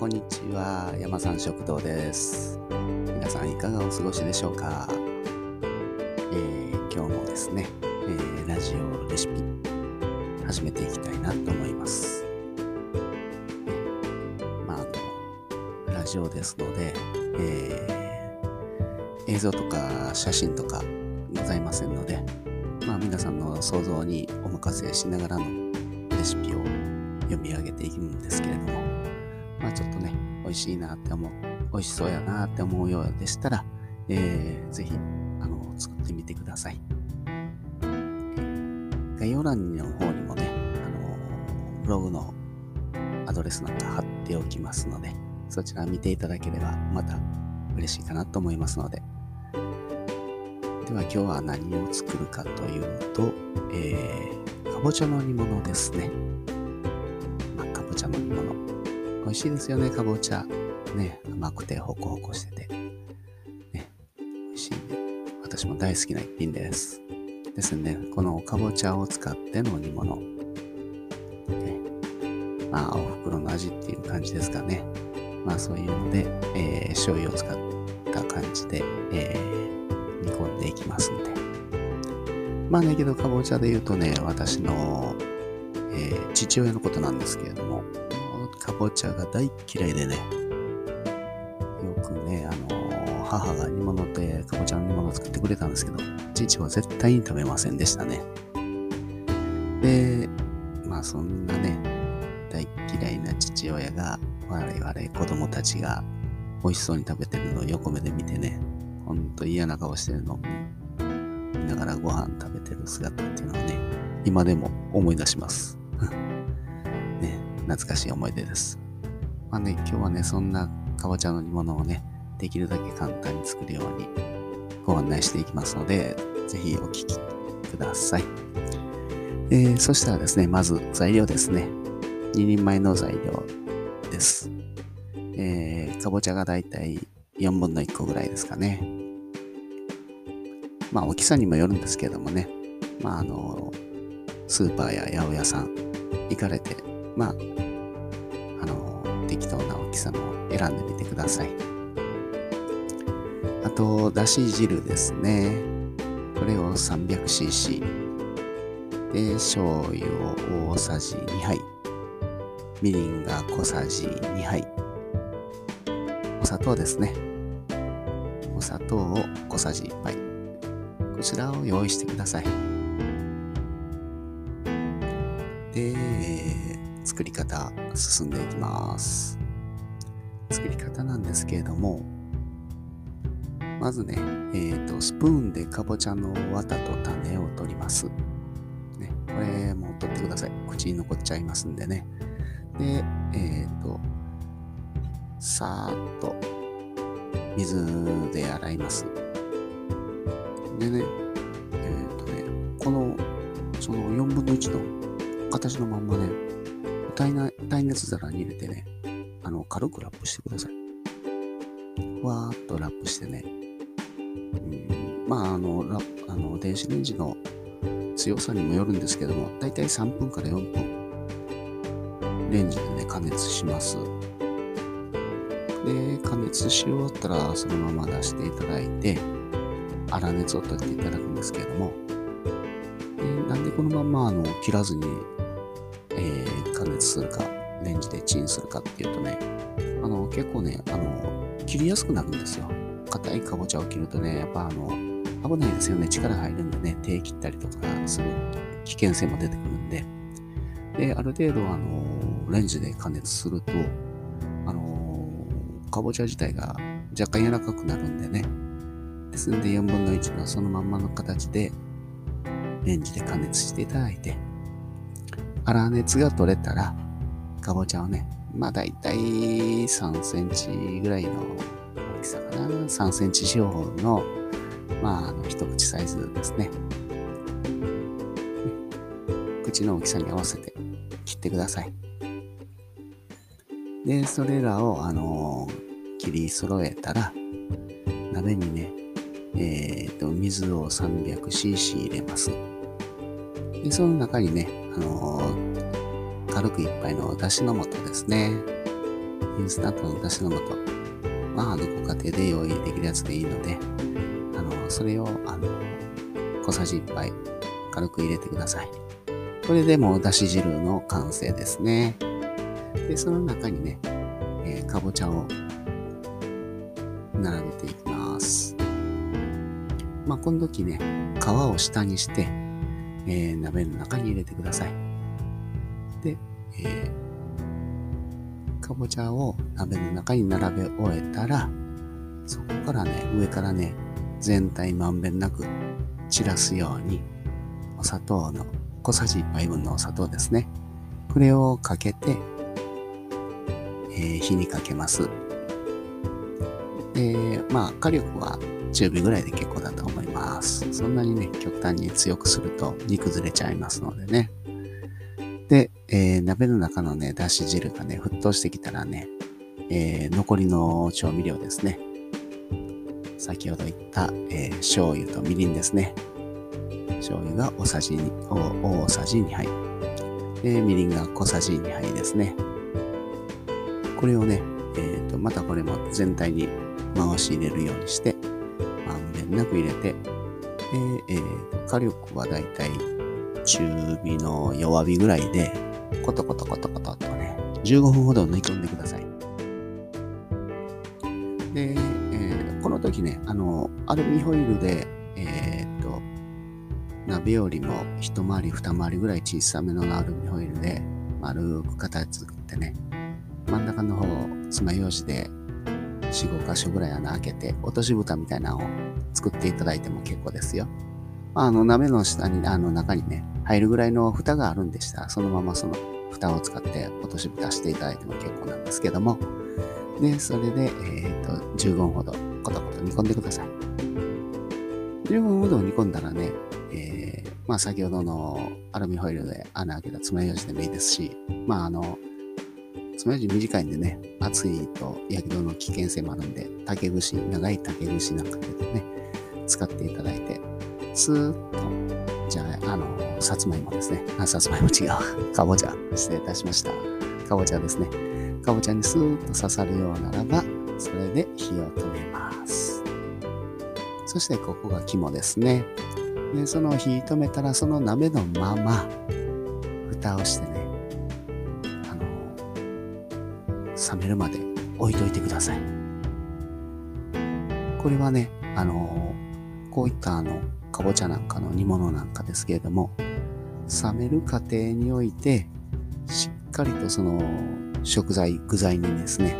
こんにちは。山さん食堂です。皆さんいかがお過ごしでしょうか、えー今日もですね、えーラジオレシピ始めていきたいなと思います。ねまあ、あの、ラジオですので、えー映像とか写真とかございませんので、まあ皆さんの想像にお任せしながらのレシピを読み上げていくんですけれども、まあちょっとね、美味しいなって思う、美味しそうやなって思うようでしたら、えーぜひ、あの、作ってみてください。概要欄の方にもね、あの、ブログのアドレスなんか貼っておきますので、そちら見ていただければまた嬉しいかなと思いますので。では今日は何を作るかというと、えー、かぼちゃの煮物ですね。まあ、かぼちゃの煮物。美味しいですよね、かぼちゃ。ね、甘くてホコホコしてて。ね、美味しいんで、私も大好きな一品です。ですね、このかぼちゃを使っての煮物。ね、まあ、お袋の味っていう感じですかね。まあ、そういうので、えー醤油を使った感じで、えー煮込んでいきますんで。まあね、けどかぼちゃで言うとね、私の、えー父親のことなんですけれども、かぼちゃが大嫌いでね、よくね、あの母が煮物でかぼちゃの煮物を作ってくれたんですけど、父は絶対に食べませんでしたね。で、まあそんなね、大嫌いな父親が、我々子供たちが美味しそうに食べてるのを横目で見てね、ほんと嫌な顔してるの見ながらご飯食べてる姿っていうのをね、今でも思い出します。懐かしい思い出です。まあね、今日はね、そんなかぼちゃの煮物をね、できるだけ簡単に作るようにご案内していきますので、ぜひお聞きください。えーそしたらですね、まず材料ですね。2人前の材料です。えーかぼちゃがだいたい4分の1個ぐらいですかね。まあ大きさにもよるんですけどもね。まああの、スーパーや八百屋さん行かれて、まあ、適当な大きさのを選んでみてください。あと、だし汁ですね。これを 300cc。で、醤油を大さじ2杯。みりんが小さじ2杯。お砂糖ですね。お砂糖を小さじ1杯。こちらを用意してください。で、作り方進んでいきます。作り方なんですけれども、まずね、えっ、と、スプーンでかぼちゃの綿と種を取ります。ね、これも取ってください。口に残っちゃいますんでね。で、えっ、と、さーっと水で洗います。でね、えっ、とね、この、その4分の1の形のまんまね、耐熱耐熱皿に入れてね、あの、軽くラップしてください。ふわーっとラップしてね、うん、まあ、あの、ラあの、電子レンジの強さにもよるんですけども、だいたい3分から4分、レンジでね、加熱します。で、加熱し終わったら、そのまま出していただいて、粗熱を取っていただくんですけれども、でなんでこのままあの切らずに、えするか、レンジでチンするかっていうとね、あの結構ね、あの切りやすくなるんですよ。硬いかぼちゃを切るとね、やっぱあの危ないですよね。力入るんでね、手切ったりとかする危険性も出てくるんで。で、ある程度あのレンジで加熱すると、あのかぼちゃ自体が若干柔らかくなるんでね。ですんで4分の1のそのまんまの形でレンジで加熱していただいて、粗熱が取れたら、かぼちゃをね、まあ大体3センチぐらいの大きさかな。3センチ四方の、まあ、あの一口サイズですね。口の大きさに合わせて切ってください。で、それらを、あの切り揃えたら、鍋にね、えっ、と、水を 300cc 入れます。で、その中にね、あのー軽く一杯のだしの素ですね。インスタントのだしの素。まあ、あの、ご家庭で用意できるやつでいいので、あの、それを、あの、小さじ1杯軽く入れてください。これでもうだし汁の完成ですね。で、その中にね、え、かぼちゃを並べていきます。まあ、この時ね、皮を下にして、えー、鍋の中に入れてください。で、えー、かぼちゃを鍋の中に並べ終えたら、そこからね、上からね、全体まんべんなく散らすように、お砂糖の小さじ1杯分のお砂糖ですね。これをかけて、えー、火にかけます。で、まあ、火力は中火ぐらいで結構だと思います。ますそんなにね、極端に強くすると煮崩れちゃいますのでね。で、えー、鍋の中のね、だし汁がね、沸騰してきたらね、えー、残りの調味料ですね。先ほど言った、えー、醤油とみりんですね。醤油が大さじ2、大さじ2杯。で、みりんが小さじ2杯ですね。これをね、えっ、ー、と、またこれも全体に回し入れるようにして、なく入れて、で、えー、火力はだいたい中火の弱火ぐらいで、コトコトコトコトとね、15分ほど煮込んでください。で、えー、この時ね、あの、アルミホイルで、えー、っと、鍋よりも一回り二回りぐらい小さめのアルミホイルで丸く形作ってね、真ん中の方を爪楊枝で4、5箇所ぐらい穴開けて、落とし蓋みたいなのを作っていただいても結構ですよ。あの、鍋の下に、あの中にね、入るぐらいの蓋があるんでしたら、そのままその蓋を使って落とし蓋していただいても結構なんですけども、で、それで、えっ、ー、と、15分ほどコトコト煮込んでください。15分ほど煮込んだらね、えー、まあ先ほどのアルミホイルで穴開けた爪楊枝でもいいですし、まああの、爪楊枝短いんでね、熱いと焼き戸の危険性もあるんで、竹串、長い竹串なんかでね、使っていただいて、スーッと、じゃあ、あの、さつまいもですね。あ、さつまいも違う。かぼちゃ。失礼いたしました。かぼちゃですね。かぼちゃにスーッと刺さるようならば、それで火を止めます。そしてここが肝ですね。で、その火止めたら、その鍋のまま、蓋をして冷めるまで置いといてください。これはね、あのこういったあの、かぼちゃなんかの煮物なんかですけれども、冷める過程において、しっかりとその食材、具材にですね、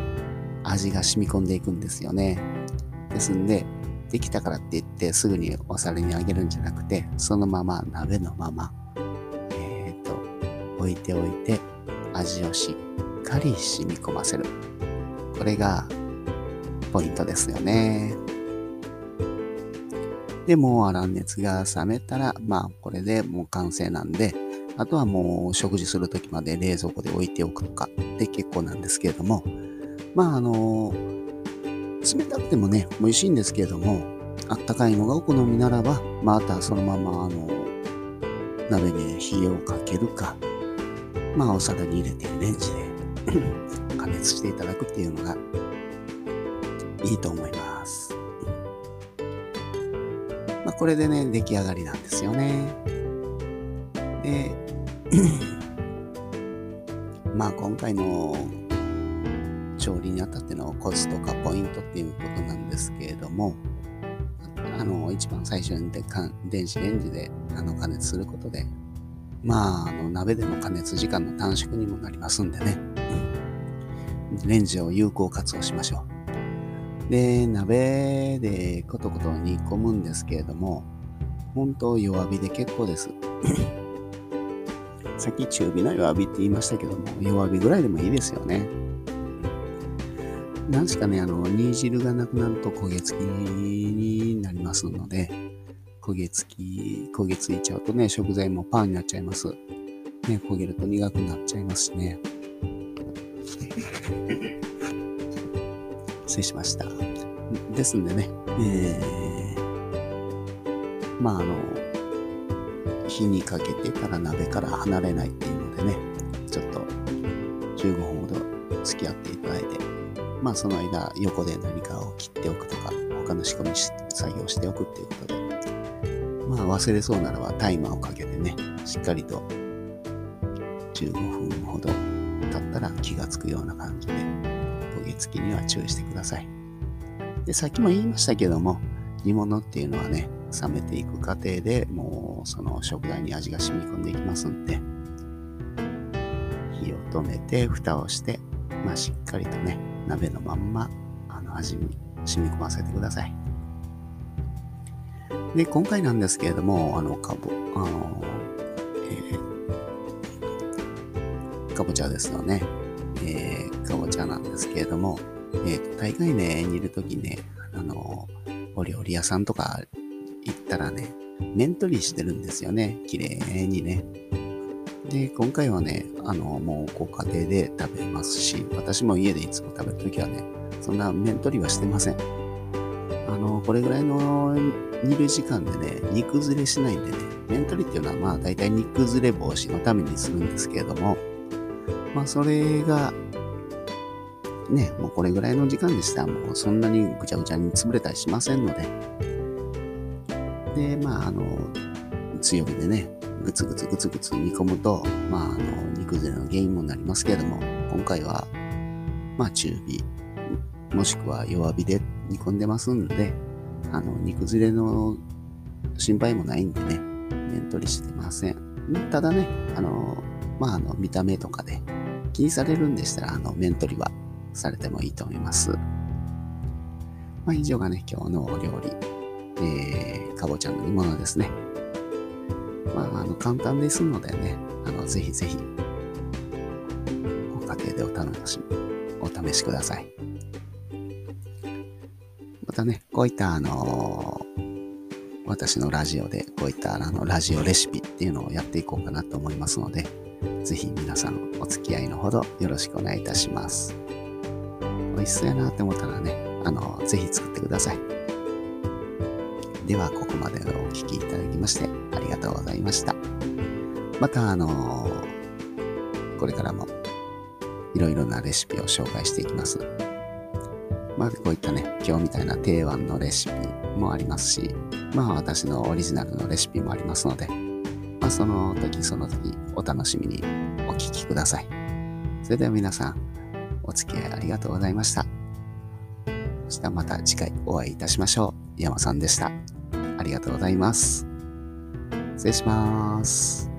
味が染み込んでいくんですよね。ですんで、できたからって言ってすぐにお皿にあげるんじゃなくて、そのまま鍋のまま、えっ、ー、と、置いておいて、味をしっかり染み込ませる。これがポイントですよね。で、もう粗熱が冷めたら、まあこれでもう完成なんで、あとはもう食事するときまで冷蔵庫で置いておくとかで結構なんですけれども、まああの、冷たくてもね、美味しいんですけれども、あったかいのがお好みならば、またそのままあの、鍋で火をかけるか、まあお皿に入れてレンジで 加熱していただくっていうのがいいと思います。まあ、これでね、出来上がりなんですよね。で、まあ今回の調理にあたってのコツとかポイントっていうことなんですけれども、あの、一番最初にでか電子レンジであの加熱することで、まあ、あの、鍋での加熱時間の短縮にもなりますんでね。うんレンジを有効活用しましょう。で、鍋でコトコト煮込むんですけれども、本当弱火で結構です。さっき中火の弱火って言いましたけども、弱火ぐらいでもいいですよね。何しかね、あの、煮汁がなくなると焦げ付きになりますので、焦げ付き、焦げ付いちゃうとね、食材もパンになっちゃいます。ね、焦げると苦くなっちゃいますしね。失礼しました。ですんでね、えー、まああの、火にかけてから鍋から離れないっていうのでね、ちょっと15分ほど付き合っていただいて、まあその間横で何かを切っておくとか、他の仕込み作業しておくっていうことで、まあ忘れそうならばタイマーをかけてね、しっかりと15分ほど経ったら気がつくような感じで、焦げ付きには注意してください。で、さっきも言いましたけども、煮物っていうのはね、冷めていく過程でもうその食材に味が染み込んでいきますんで、火を止めて蓋をして、まあしっかりとね、鍋のまんまあの味に染み込ませてください。で、今回なんですけれども、あの、かぼ、あの、えー、かぼちゃですよね。えー、かぼちゃなんですけれども、えー、大概ね、煮るときね、あの、お料理屋さんとか行ったらね、面取りしてるんですよね。綺麗にね。で、今回はね、あの、もうご家庭で食べますし、私も家でいつも食べるときはね、そんな面取りはしてません。の、これぐらいの煮る時間でね、煮崩れしないんでね、面取りっていうのはまあ大体煮崩れ防止のためにするんですけれども、まあそれが、ね、もうこれぐらいの時間でしたらもうそんなにぐちゃぐちゃに潰れたりしませんので、で、まああの、強火でね、ぐつぐつぐつぐつ煮込むと、まああの、煮崩れの原因もなりますけれども、今回は、まあ中火、もしくは弱火で煮込んでますんで、あの、煮崩れの心配もないんでね、面取りしてません。ただね、あの、まあ、あの、見た目とかで気にされるんでしたら、あの、面取りはされてもいいと思います。まあ、以上がね、今日のお料理、えー、かぼちゃの煮物ですね。まあ、あの、簡単ですのでね、あの、ぜひぜひ、ご家庭でお楽しみ、お試しください。たね、こういったあの私のラジオでこういったあのラジオレシピっていうのをやっていこうかなと思いますので、ぜひ皆さんお付き合いのほどよろしくお願いいたします。美味しそうやなって思ったらね、あの、ぜひ作ってください。では、ここまでお聴きいただきましてありがとうございました。また、あのこれからもいろいろなレシピを紹介していきます。まあ、こういったね、今日みたいな定番のレシピもありますし、まあ私のオリジナルのレシピもありますので、まあその時その時お楽しみにお聴きください。それでは皆さん、お付き合いありがとうございました。そしたらまた次回お会いいたしましょう。山さんでした。ありがとうございます。失礼します。